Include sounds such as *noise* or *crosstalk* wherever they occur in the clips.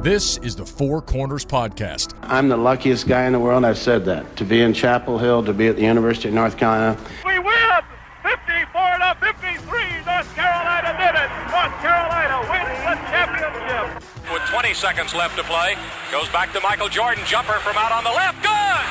This is the Four Corners Podcast. I'm the luckiest guy in the world. I've said that. To be in Chapel Hill, to be at the University of North Carolina. We win! 54 to 53. North Carolina did it. North Carolina wins the championship. With 20 seconds left to play, goes back to Michael Jordan. Jumper from out on the left. Good!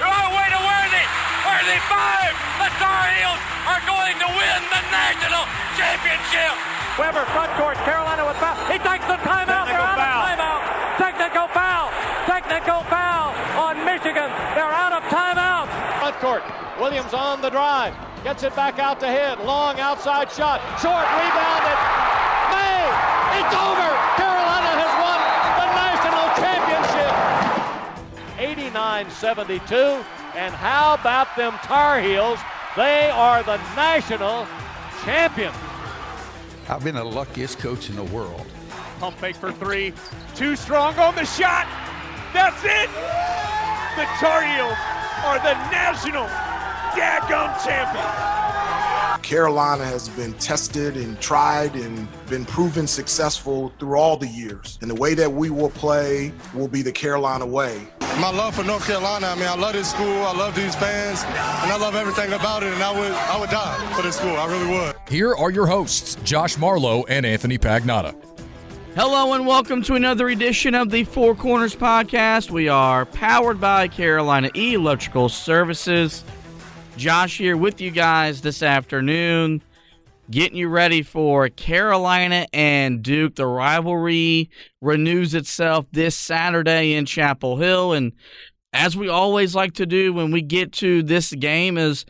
Oh, way to Worthy! Worthy five! The Tar Heels are going to win the national championship! Weber front court. Carolina with foul. He takes the timeout. They're out of timeout. Technical foul. Technical foul on Michigan. They're out of timeout. Front court. Williams on the drive. Gets it back out to hit. Long outside shot. Short rebounded. May. It's over. Carolina has won the national championship. 89-72. And how about them Tar Heels? They are the national champions. I've been the luckiest coach in the world. Pump fake for three. Too strong on the shot. That's it. The Tar Heels are the national daggum champions. Carolina has been tested and tried and been proven successful through all the years. And the way that we will play will be the Carolina way. My love for North Carolina, I mean, I love this school, I love these fans, and I love everything about it, and I would, I would die for this school, I really would. Here are your hosts, Josh Marlowe and Anthony Pagnotta. Hello and welcome to another edition of the Four Corners Podcast. We are powered by Carolina Electrical Services. Josh here with you guys this afternoon, getting you ready for Carolina and Duke. The rivalry renews itself this Saturday in Chapel Hill. And as we always like to do when we get to this game, is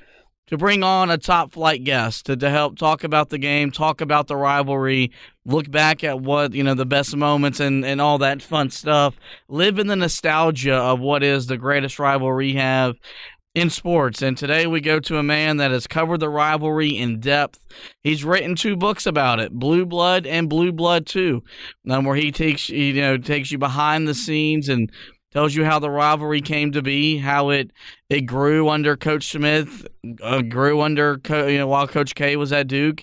to bring on a top flight guest to, to help talk about the game, talk about the rivalry, look back at what, you know, the best moments and, and all that fun stuff, live in the nostalgia of what is the greatest rivalry we have in sports. And today we go to a man that has covered the rivalry in depth. He's written two books about it, Blue Blood and Blue Blood 2, um, where he takes you know takes you behind the scenes and tells you how the rivalry came to be, how it it grew under Coach Smith, uh, grew under you know while Coach K was at Duke,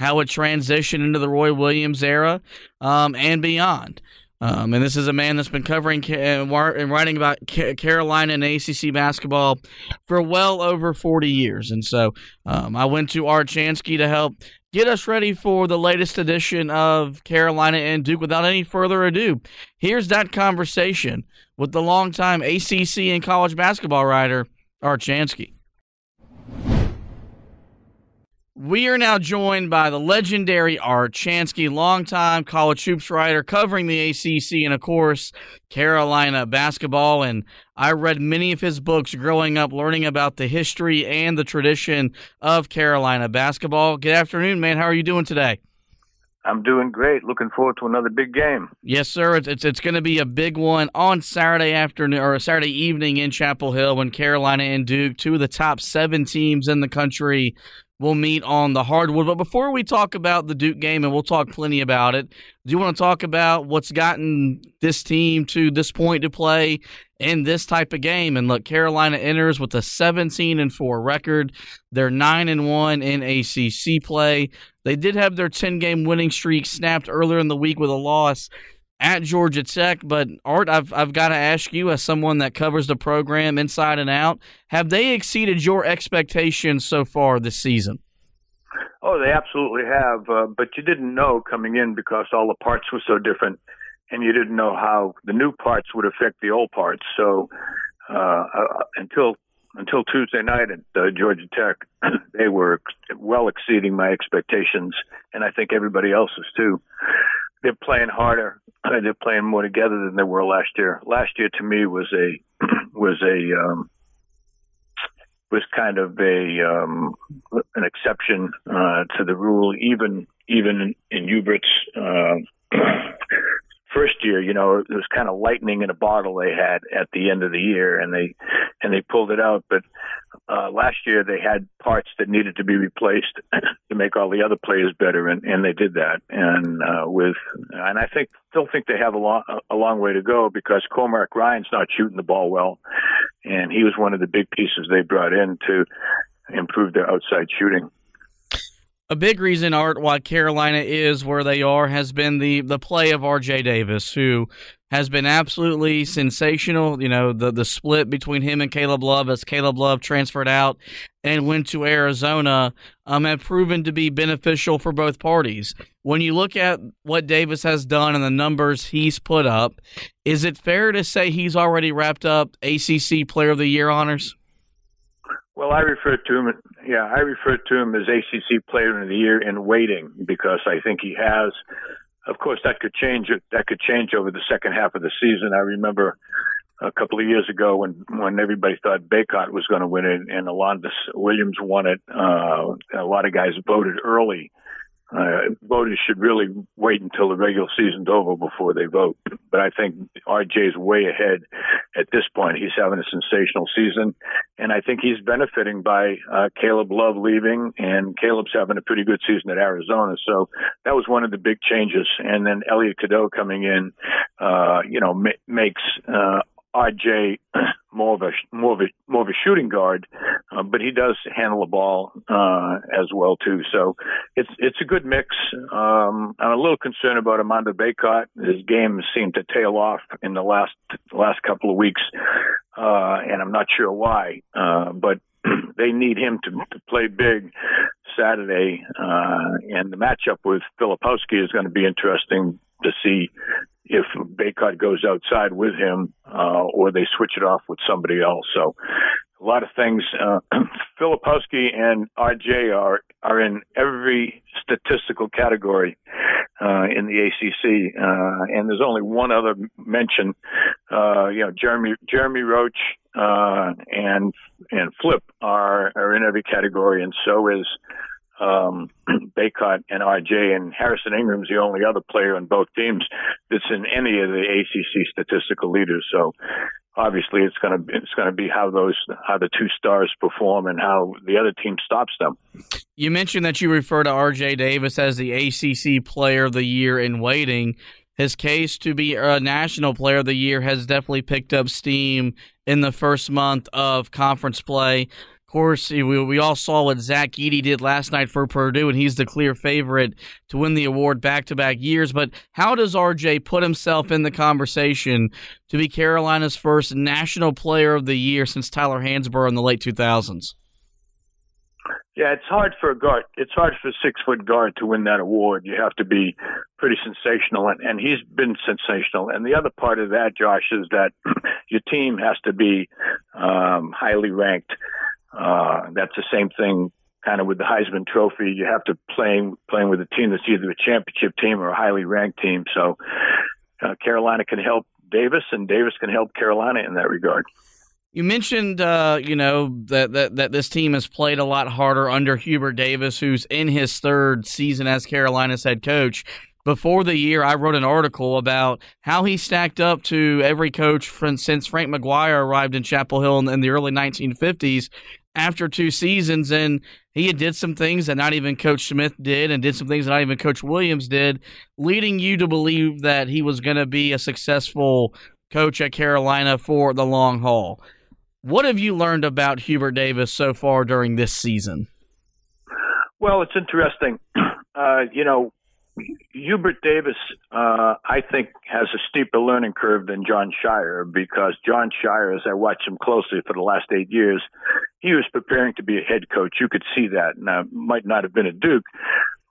how it transitioned into the Roy Williams era, um, and beyond. Um, and this is a man that's been covering and writing about Carolina and ACC basketball for well over 40 years. And so um, I went to Art Chansky to help get us ready for the latest edition of Carolina and Duke. Without any further ado, here's that conversation with the longtime ACC and college basketball writer, Art Chansky. We are now joined by the legendary Art Chansky, longtime college hoops writer covering the ACC and, of course, Carolina basketball. And I read many of his books growing up, learning about the history and the tradition of Carolina basketball. Good afternoon, man. How are you doing today? I'm doing great. Looking forward to another big game. Yes, sir. It's it's, it's going to be a big one on Saturday afternoon or Saturday evening in Chapel Hill when Carolina and Duke, two of the top seven teams in the country, will meet on the hardwood. But before we talk about the Duke game, and we'll talk plenty about it, do you want to talk about what's gotten this team to this point to play in this type of game? And look, Carolina enters with a 17 and 4 record. They're 9 and 1 in ACC play. They did have their 10 game winning streak snapped earlier in the week with a loss at Georgia Tech. But Art, I've I've got to ask you, as someone that covers the program inside and out, have they exceeded your expectations so far this season? Oh, they absolutely have. Uh, but you didn't know coming in because all the parts were so different, and you didn't know how the new parts would affect the old parts. So uh, uh, until until Tuesday night at uh, Georgia Tech, *clears throat* they were well exceeding my expectations, and I think everybody else's too. They're playing harder. *clears throat* They're playing more together than they were last year. Last year to me was a *clears throat* was a um, was kind of a um, an exception uh, to the rule, even even in, in Hubert's uh, *clears throat* first year, you know, it was kind of lightning in a bottle they had at the end of the year, and they and they pulled it out. But uh, last year they had parts that needed to be replaced *clears throat* to make all the other players better, and, and they did that. And uh, with and I think still think they have a long a long way to go because Cormac Ryan's not shooting the ball well, and he was one of the big pieces they brought in to improve their outside shooting a big reason, Art, why Carolina is where they are has been the the play of R.J. Davis, who has been absolutely sensational. You know, the the split between him and Caleb Love as Caleb Love transferred out and went to Arizona um, have proven to be beneficial for both parties. When you look at what Davis has done and the numbers he's put up, is it fair to say he's already wrapped up ACC Player of the Year honors? Well, I refer to him. Yeah, I refer to him as ACC Player of the Year in waiting because I think he has. Of course, that could change. That could change over the second half of the season. I remember a couple of years ago when when everybody thought Bacot was going to win it and Alondes Williams won it. Uh, a lot of guys voted early uh, voters should really wait until the regular season's over before they vote. But I think RJ's way ahead at this point. He's having a sensational season, and I think he's benefiting by uh, Caleb Love leaving, and Caleb's having a pretty good season at Arizona. So that was one of the big changes. And then Elliot Cadeau coming in, uh, you know, ma- makes uh, RJ *clears throat* more of a more of a more of a shooting guard, uh, but he does handle the ball uh, as well too. So it's it's a good mix. Um, I'm a little concerned about Armando Bacot. His game seemed to tail off in the last last couple of weeks, uh, and I'm not sure why. Uh, but *clears throat* they need him to, to play big Saturday, uh, and the matchup with Filipowski is going to be interesting to see if Bacot goes outside with him, uh, or they switch it off with somebody else. So a lot of things. Uh, *clears throat* Filipowski and RJ are are in every statistical category uh, in the ACC, uh, and there's only one other mention. Uh, you know, Jeremy Jeremy Roach uh, and and Flip are are in every category, and so is um, *clears throat* Bacot and RJ, and Harrison Ingram's the only other player on both teams that's in any of the ACC statistical leaders. So obviously, it's going to it's going to be how those how the two stars perform and how the other team stops them. You mentioned that you refer to RJ Davis as the ACC Player of the Year in waiting. His case to be a National Player of the Year has definitely picked up steam in the first month of conference play course, we, we all saw what Zach Edey did last night for Purdue, and he's the clear favorite to win the award back to back years. But how does RJ put himself in the conversation to be Carolina's first National Player of the Year since Tyler Hansbrough in the late 2000s? Yeah, it's hard for a guard. It's hard for a six foot guard to win that award. You have to be pretty sensational, and, and he's been sensational. And the other part of that, Josh, is that *clears throat* your team has to be um, highly ranked. Uh, that's the same thing kind of with the Heisman Trophy. You have to playing playing with a team that's either a championship team or a highly ranked team. So uh, Carolina can help Davis, and Davis can help Carolina in that regard. You mentioned, uh, you know, that, that that this team has played a lot harder under Hubert Davis, who's in his third season as Carolina's head coach before the year, I wrote an article about how he stacked up to every coach from, since Frank McGuire arrived in Chapel Hill in, in, the early 1950s after two seasons. And he did some things that not even Coach Smith did, and did some things that not even Coach Williams did, leading you to believe that he was going to be a successful coach at Carolina for the long haul. What have you learned about Hubert Davis so far during this season? Well, it's interesting. *clears throat* Uh, you know, Hubert Davis, uh, I think, has a steeper learning curve than Jon Scheyer because Jon Scheyer, as I watched him closely for the last eight years, he was preparing to be a head coach. You could see that. Now, might not have been a Duke,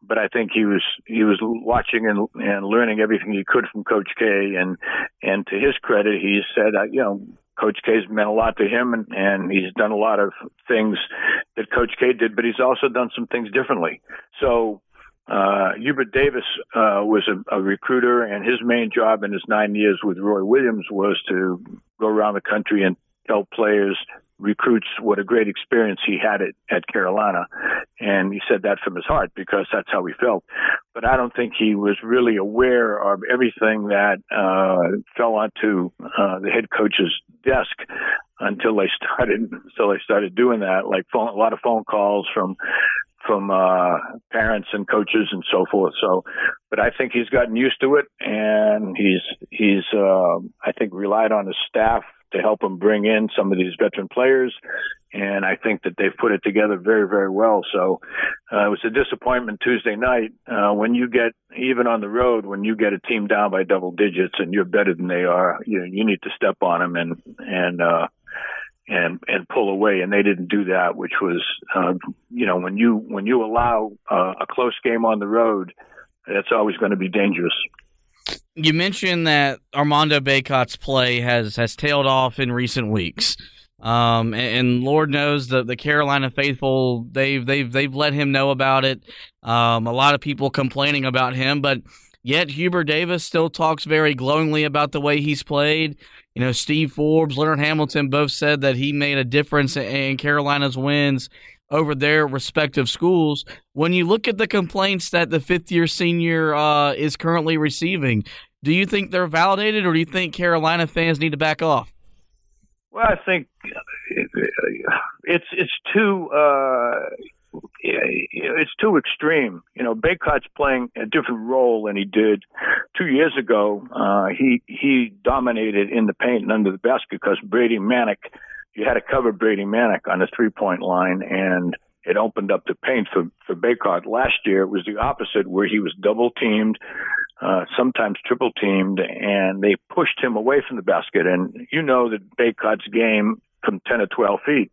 but I think he was he was watching and and learning everything he could from Coach K. And and to his credit, he said, uh, you know, Coach K's meant a lot to him, and, and he's done a lot of things that Coach K did, but he's also done some things differently. So uh, Hubert Davis uh, was a, a, recruiter, and his main job in his nine years with Roy Williams was to go around the country and tell players recruits what a great experience he had at, at Carolina. And he said that from his heart because that's how he felt. But I don't think he was really aware of everything that uh, fell onto uh, the head coach's desk until they *laughs* started until they started doing that. Like phone, a lot of phone calls from from uh, parents and coaches and so forth. So, but I think he's gotten used to it, and he's he's uh, I think relied on his staff to help him bring in some of these veteran players. And I think that they've put it together very, very well. So uh, it was a disappointment Tuesday night uh, when you get even on the road when you get a team down by double digits and you're better than they are. You you need to step on them and and uh, and and pull away. And they didn't do that, which was uh, you know when you when you allow uh, a close game on the road, that's always going to be dangerous. You mentioned that Armando Bacot's play has has tailed off in recent weeks. Um, and, and, Lord knows the, the Carolina faithful they've they've they've let him know about it. Um, a lot of people complaining about him, but yet Hubert Davis still talks very glowingly about the way he's played. You know, Steve Forbes, Leonard Hamilton both said that he made a difference in Carolina's wins over their respective schools. When you look at the complaints that the fifth year senior uh, is currently receiving, do you think they're validated or do you think Carolina fans need to back off? Well, I think it's it's too uh, it's too extreme. You know, Bacot's playing a different role than he did two years ago. Uh, he he dominated in the paint and under the basket because Brady Manek you had to cover Brady Manek on the three point line, and it opened up the paint for for Baycott. Last year, it was the opposite, where he was double teamed, uh, sometimes triple teamed, and they pushed him away from the basket. And you know that Bacot's game from 10 to 12 feet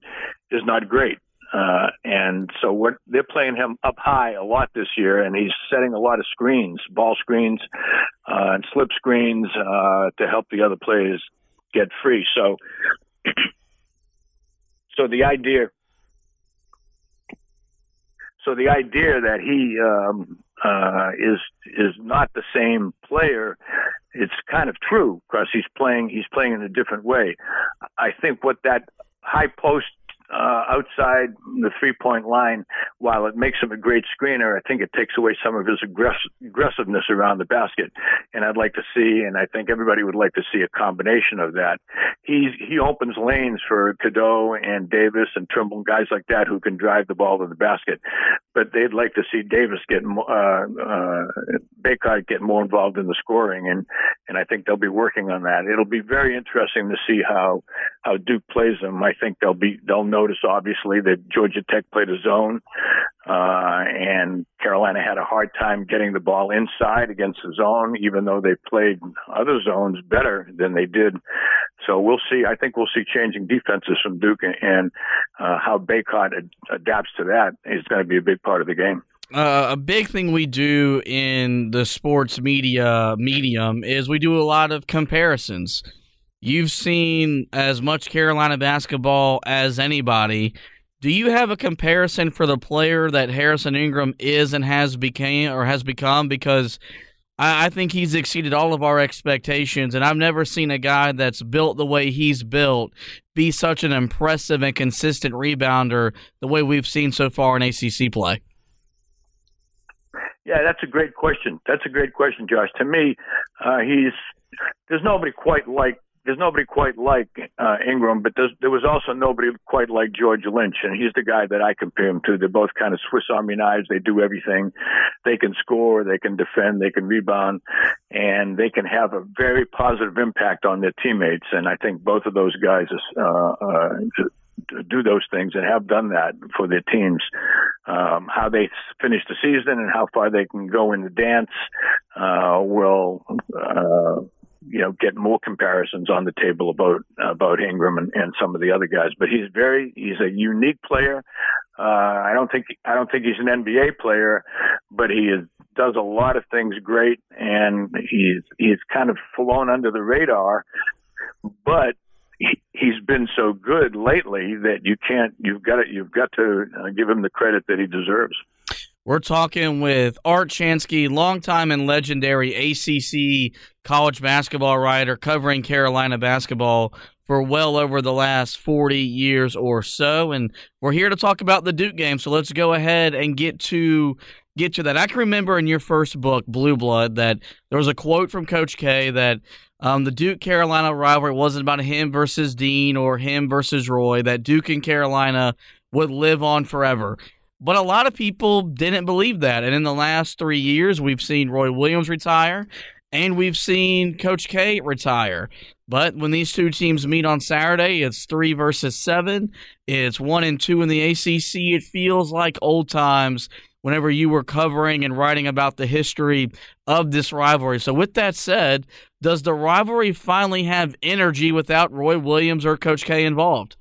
is not great. Uh, and so they're playing him up high a lot this year, and he's setting a lot of screens, ball screens, uh, and slip screens, uh, to help the other players get free. So *clears throat* so the idea, so the idea that he um, uh, is is not the same player, it's kind of true because he's playing he's playing in a different way. I think what that high post uh, outside the three point line, while it makes him a great screener, I think it takes away some of his aggress- aggressiveness around the basket. And I'd like to see, and I think everybody would like to see a combination of that. He's, he opens lanes for Cadeau and Davis and Trimble, guys like that who can drive the ball to the basket. But they'd like to see Davis get, uh, uh, Bacot get more involved in the scoring. And, and I think they'll be working on that. It'll be very interesting to see how, how Duke plays them. I think they'll be, they'll notice, obviously, that Georgia Tech played a zone, uh, and Carolina had a hard time getting the ball inside against the zone, even though they played other zones better than they did. So we'll see. I think we'll see changing defenses from Duke, and uh, how Bacot ad- adapts to that is going to be a big part of the game. Uh, a big thing we do in the sports media medium is we do a lot of comparisons. You've seen as much Carolina basketball as anybody. Do you have a comparison for the player that Harrison Ingram is and has became or has become? Because I, I think he's exceeded all of our expectations, and I've never seen a guy that's built the way he's built be such an impressive and consistent rebounder the way we've seen so far in ACC play. Yeah, that's a great question. That's a great question, Josh. To me, uh, he's there's nobody quite like there's nobody quite like uh, Ingram, but there was also nobody quite like George Lynch, and he's the guy that I compare him to. They're both kind of Swiss Army knives. They do everything. They can score, they can defend, they can rebound, and they can have a very positive impact on their teammates. And I think both of those guys uh, uh, do those things and have done that for their teams. Um, how they finish the season and how far they can go in the dance uh, will uh, get more comparisons on the table about about Ingram and, and some of the other guys. But he's very he's a unique player. Uh, I don't think I don't think he's an NBA player, but he is, does a lot of things great, and he's he's kind of flown under the radar. But he, he's been so good lately that you can't you've got to you've got to uh, give him the credit that he deserves. We're talking with Art Chansky, longtime and legendary ACC college basketball writer covering Carolina basketball for well over the last 40 years or so. And we're here to talk about the Duke game. So let's go ahead and get to get to that. I can remember in your first book, Blue Blood, that there was a quote from Coach K that um, the Duke Carolina rivalry wasn't about him versus Dean or him versus Roy, that Duke and Carolina would live on forever. But a lot of people didn't believe that. And in the last three years, we've seen Roy Williams retire and we've seen Coach K retire. But when these two teams meet on Saturday, it's three versus seven. It's one and two in the ACC. It feels like old times whenever you were covering and writing about the history of this rivalry. So, with that said, does the rivalry finally have energy without Roy Williams or Coach K involved?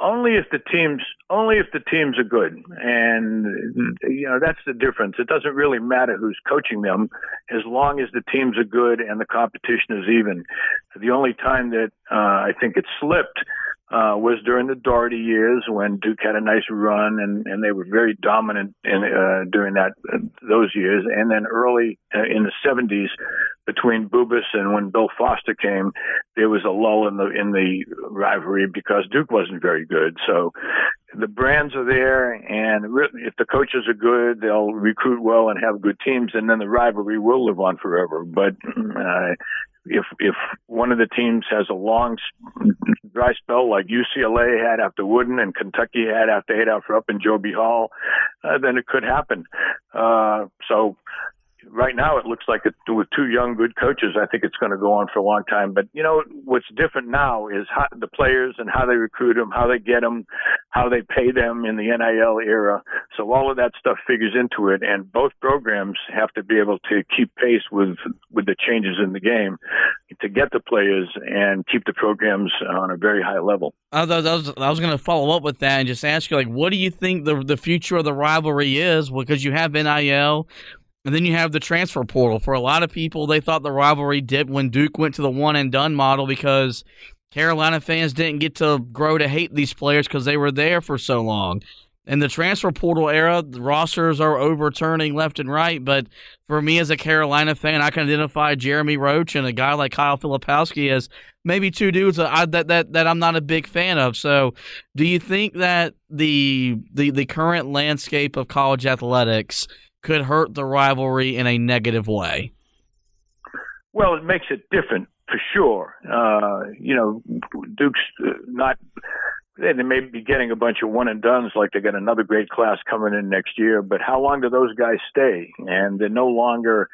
Only if the teams only if the teams are good, and you know that's the difference. It doesn't really matter who's coaching them, as long as the teams are good and the competition is even. The only time that uh, I think it slipped uh, was during the Doherty years when Duke had a nice run and, and they were very dominant in, uh, during that uh, those years. And then early uh, in the 70s, between Bubas and when Bill Foster came, there was a lull in the in the rivalry because Duke wasn't very good. So the brands are there, and if the coaches are good, they'll recruit well and have good teams, and then the rivalry will live on forever. But uh, if if one of the teams has a long dry spell like UCLA had after Wooden and Kentucky had after Adolph Rupp and Joe B. Hall, uh, then it could happen. Uh, so right now it looks like it, with two young good coaches, I think it's going to go on for a long time. But you know what's different now is how, the players and how they recruit them, how they get them, how they pay them in the NIL era. So all of that stuff figures into it, and both programs have to be able to keep pace with with the changes in the game to get the players and keep the programs on a very high level. I was, I was going to follow up with that and just ask you, like, what do you think the the future of the rivalry is? Because you have NIL, and then you have the transfer portal. For a lot of people, they thought the rivalry dipped when Duke went to the one and done model because Carolina fans didn't get to grow to hate these players because they were there for so long. In the transfer portal era, the rosters are overturning left and right. But for me as a Carolina fan, I can identify Jeremy Roach and a guy like Kyle Filipowski as maybe two dudes that, I, that that that I'm not a big fan of. So, do you think that the the the current landscape of college athletics could hurt the rivalry in a negative way? Well, it makes it different for sure. Uh, you know, Duke's uh, not they may be getting a bunch of one and dones like they got another great class coming in next year, but how long do those guys stay? And they're no longer,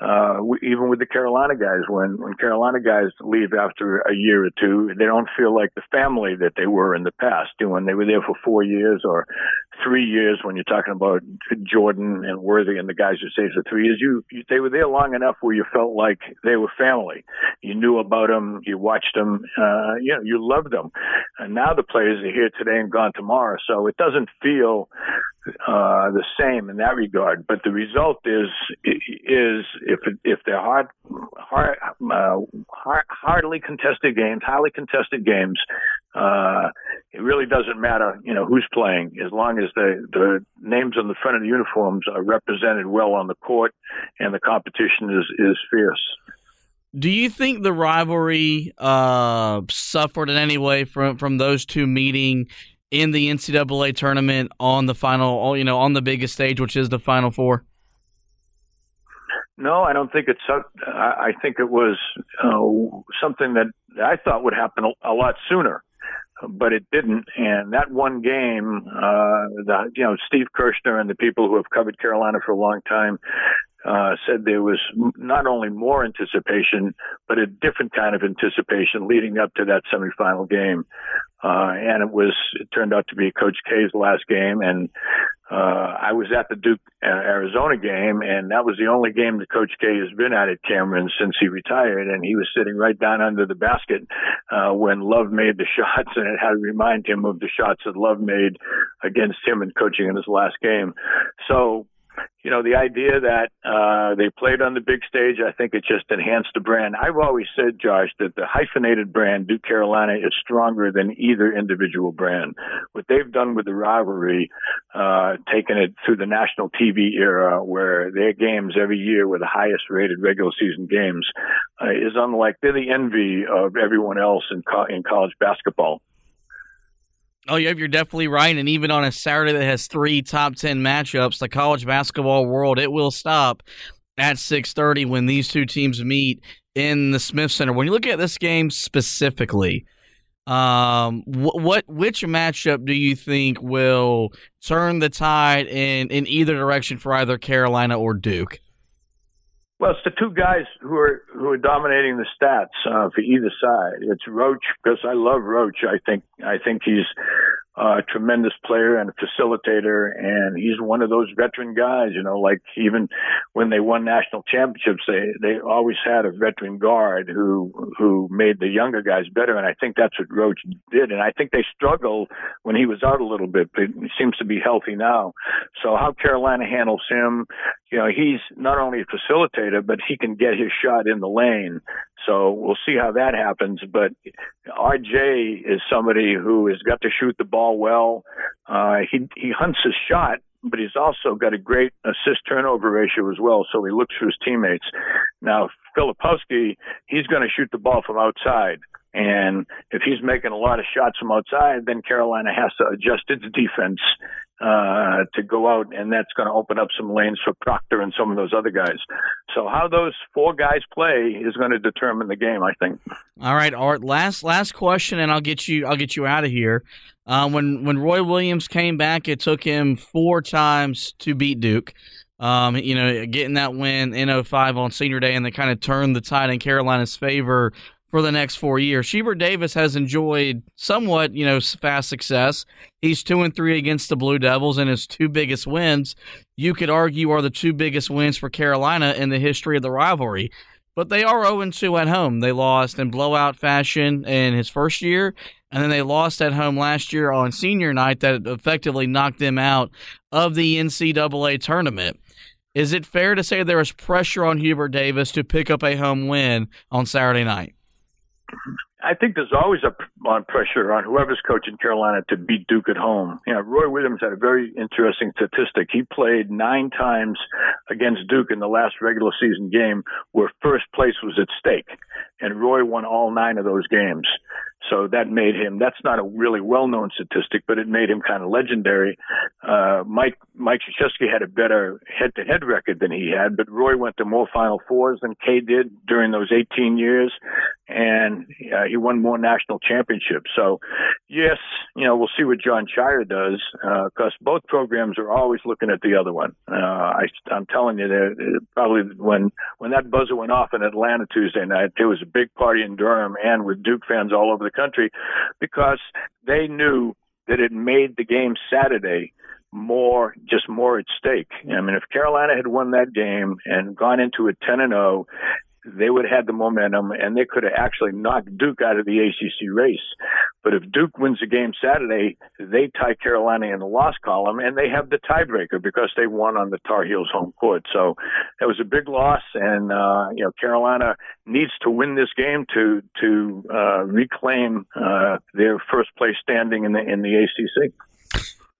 uh, even with the Carolina guys, when, when Carolina guys leave after a year or two, they don't feel like the family that they were in the past. When they were there for four years or three years, when you're talking about Jordan and Worthy and the guys who stayed for three years, you, you they were there long enough where you felt like they were family. You knew about them, you watched them, uh, you know, you loved them. And now the players are here today and gone tomorrow. So it doesn't feel uh, the same in that regard. But the result is is if if they're hard, hard, uh, hard hardly contested games, highly contested games, uh, it really doesn't matter, you know, who's playing as long as the the names on the front of the uniforms are represented well on the court and the competition is is fierce. Do you think the rivalry uh, suffered in any way from from those two meeting in the NCAA tournament on the final, you know, on the biggest stage, which is the Final Four? No, I don't think it's. I think it was uh, something that I thought would happen a, a lot sooner, but it didn't. And that one game, uh, the you know Steve Kirschner and the people who have covered Carolina for a long time uh, said there was not only more anticipation, but a different kind of anticipation leading up to that semifinal game. Uh, and it was, it turned out to be Coach K's last game. And, uh, I was at the Duke uh, Arizona game, and that was the only game that Coach K has been at at Cameron since he retired. And he was sitting right down under the basket, uh, when Love made the *laughs* shots, and it had to remind him of the shots that Love made against him in coaching in his last game. So, you know, the idea that uh, they played on the big stage, I think it just enhanced the brand. I've always said, Josh, that the hyphenated brand Duke Carolina is stronger than either individual brand. What they've done with the rivalry, uh, taking it through the national TV era, where their games every year were the highest rated regular season games, uh, is unlike they're the envy of everyone else in co- in college basketball. Oh, yeah, you're definitely right. And even on a Saturday that has three top ten matchups, the college basketball world it will stop at 6:30 when these two teams meet in the Smith Center. When you look at this game specifically, um, what which matchup do you think will turn the tide in in either direction for either Carolina or Duke? Well, it's the two guys who are who are dominating the stats uh, for either side. It's Roach because I love Roach. I think I think he's a tremendous player and a facilitator, and he's one of those veteran guys. You know, like even when they won national championships, they they always had a veteran guard who who made the younger guys better, and I think that's what Roach did. And I think they struggled when he was out a little bit, but he seems to be healthy now. So how Carolina handles him, you know, he's not only a facilitator, but he can get his shot in the lane. So we'll see how that happens. But RJ is somebody who has got to shoot the ball well. Uh, he he hunts his shot, but he's also got a great assist turnover ratio as well. So he looks for his teammates. Now Filipowski, he's going to shoot the ball from outside. And if he's making a lot of shots from outside, then Carolina has to adjust its defense uh, to go out, and that's going to open up some lanes for Proctor and some of those other guys. So how those four guys play is going to determine the game, I think. All right, Art. Last last question, and I'll get you I'll get you out of here. Uh, when when Roy Williams came back, it took him four times to beat Duke. Um, you know, getting that win in 05 on Senior Day, and they kind of turned the tide in Carolina's favor for the next four years. Sherbert Davis has enjoyed somewhat, you know, fast success. He's two and three against the Blue Devils, and his two biggest wins, you could argue, are the two biggest wins for Carolina in the history of the rivalry. But they are 0 2 at home. They lost in blowout fashion in his first year, and then they lost at home last year on senior night that effectively knocked them out of the NCAA tournament. Is it fair to say there is pressure on Hubert Davis to pick up a home win on Saturday night? I think there's always a on pressure on whoever's coaching Carolina to beat Duke at home. You know, Roy Williams had a very interesting statistic. He played nine times against Duke in the last regular season game where first place was at stake, and Roy won all nine of those games. So that made him, that's not a really well known statistic, but it made him kind of legendary. Uh, Mike, Mike Krzyzewski had a better head to head record than he had, but Roy went to more Final Fours than K did during those 18 years. And uh, he won more national championships. So, yes, you know, we'll see what Jon Scheyer does, because uh, both programs are always looking at the other one. Uh, I, I'm telling you, that probably when when that buzzer went off in Atlanta Tuesday night, there was a big party in Durham and with Duke fans all over the country because they knew that it made the game Saturday more just more at stake. I mean, if Carolina had won that game and gone into a 10 and 0, they would have had the momentum and they could have actually knocked Duke out of the ACC race. But if Duke wins the game Saturday, they tie Carolina in the loss column and they have the tiebreaker because they won on the Tar Heels home court. So it was a big loss and, uh, you know, Carolina needs to win this game to, to, uh, reclaim, uh, their first place standing in the, in the ACC.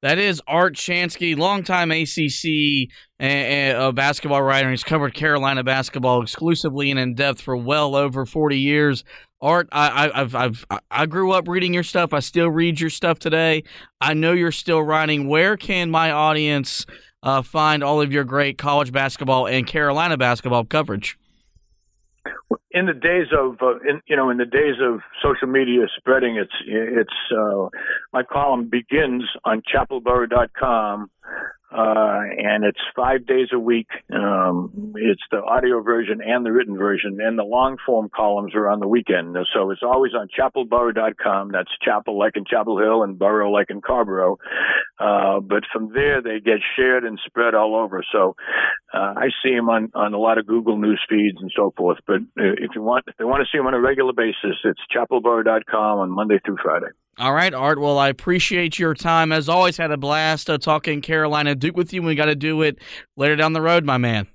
That is Art Chansky, longtime ACC uh, basketball writer. He's covered Carolina basketball exclusively and in depth for well over 40 years. Art, I, I've, I've, I grew up reading your stuff. I still read your stuff today. I know you're still writing. Where can my audience uh, find all of your great college basketball and Carolina basketball coverage? In the days of uh, in, you know in the days of social media spreading it's it's uh, my column begins on chapelboro.com uh, and it's five days a week. Um, it's the audio version and the written version, and the long form columns are on the weekend. So it's always on chapelboro.com. That's chapel like in Chapel Hill and borough like in Carrboro. Uh, but from there, they get shared and spread all over. So uh, I see them on, on a lot of Google news feeds and so forth. But uh, if you want, if they want to see them on a regular basis, it's chapelboro.com on Monday through Friday. All right, Art. Well, I appreciate your time. As always, had a blast uh, talking Carolina Duke with you. We got to do it later down the road, my man.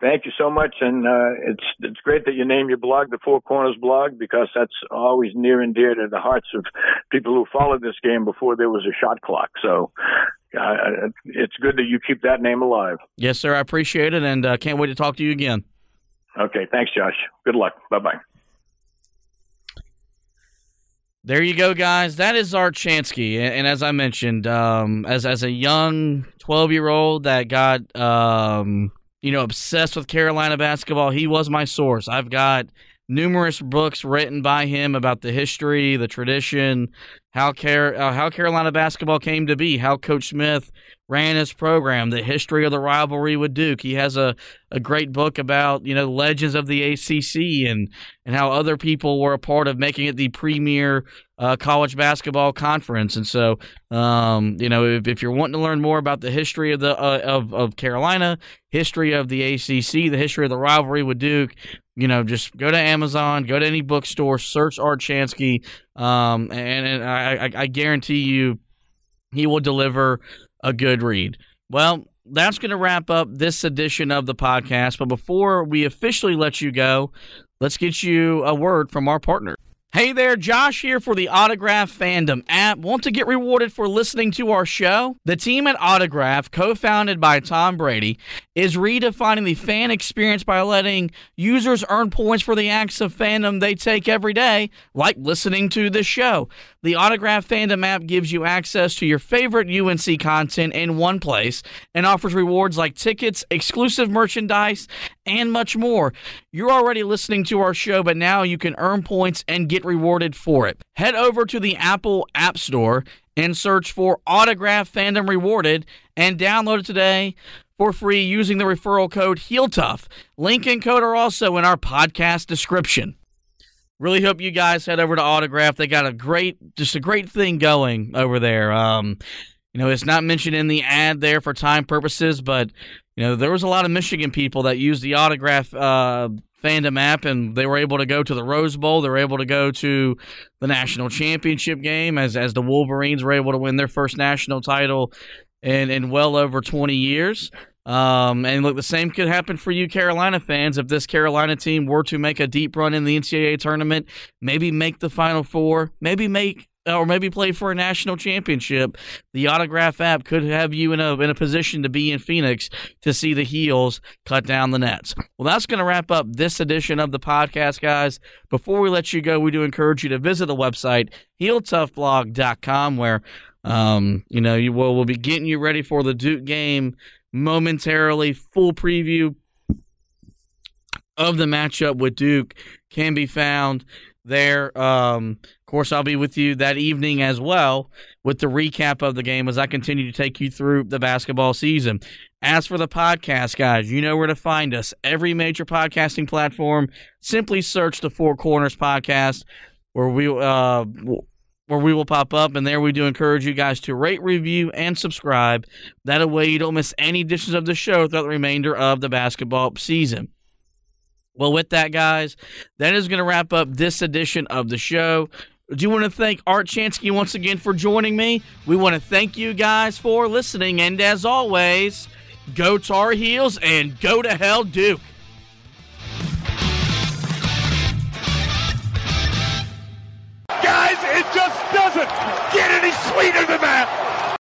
Thank you so much, and uh, it's it's great that you name your blog the Four Corners blog because that's always near and dear to the hearts of people who followed this game before there was a shot clock. So uh, it's good that you keep that name alive. Yes, sir. I appreciate it, and uh, can't wait to talk to you again. Okay, thanks, Josh. Good luck. Bye bye. There you go, guys. That is Art Chansky, and as I mentioned, um, as as a young twelve year old that got um, you know obsessed with Carolina basketball, he was my source. I've got numerous books written by him about the history, the tradition, how Car- uh, how Carolina basketball came to be, how Coach Smith ran his program, the history of the rivalry with Duke. He has a, a great book about, you know, legends of the ACC and, and how other people were a part of making it the premier uh, college basketball conference. And so, um, you know, if, if, you're wanting to learn more about the history of the uh, of, of Carolina, history of the ACC, the history of the rivalry with Duke, you know, just go to Amazon, go to any bookstore, search Art Chansky, um, and, and I, I, I guarantee you he will deliver a good read. Well, that's going to wrap up this edition of the podcast. But before we officially let you go, let's get you a word from our partner. Hey there, Josh here for the Autograph Fandom app. Want to get rewarded for listening to our show? The team at Autograph, co founded by Tom Brady, is redefining the fan experience by letting users earn points for the acts of fandom they take every day, like listening to this show. The Autograph Fandom app gives you access to your favorite UNC content in one place and offers rewards like tickets, exclusive merchandise, and much more. You're already listening to our show, but now you can earn points and get rewarded for it. Head over to the Apple App Store and search for Autograph Fandom Rewarded and download it today for free using the referral code HeelTough. Link and code are also in our podcast description. Really hope you guys head over to Autograph. They got a great, just a great thing going over there. Um, you know, it's not mentioned in the ad there for time purposes, but you know, there was a lot of Michigan people that used the Autograph uh, fandom app, and they were able to go to the Rose Bowl. They were able to go to the national championship game as as the Wolverines were able to win their first national title in in well over twenty years. Um, and look, the same could happen for you, Carolina fans. If this Carolina team were to make a deep run in the NCAA tournament, maybe make the Final Four, maybe make or maybe play for a national championship, the autograph app could have you in a in a position to be in Phoenix to see the heels cut down the nets. Well, that's going to wrap up this edition of the podcast, guys. Before we let you go, we do encourage you to visit the website heeltoughblog.com where um, you know you will we'll be getting you ready for the Duke game momentarily. Full preview of the matchup with Duke can be found there. Um, of course, I'll be with you that evening as well with the recap of the game as I continue to take you through the basketball season. As for the podcast, guys, you know where to find us. Every major podcasting platform. Simply search the Four Corners Podcast, where we uh, where we will pop up. And there we do encourage you guys to rate, review, and subscribe. That way you don't miss any editions of the show throughout the remainder of the basketball season. Well, with that, guys, that is going to wrap up this edition of the show. Do you want to thank Art Chansky once again for joining me? We want to thank you guys for listening. And as always, go Tar Heels and go to hell, Duke. Guys, it just doesn't get any sweeter than that.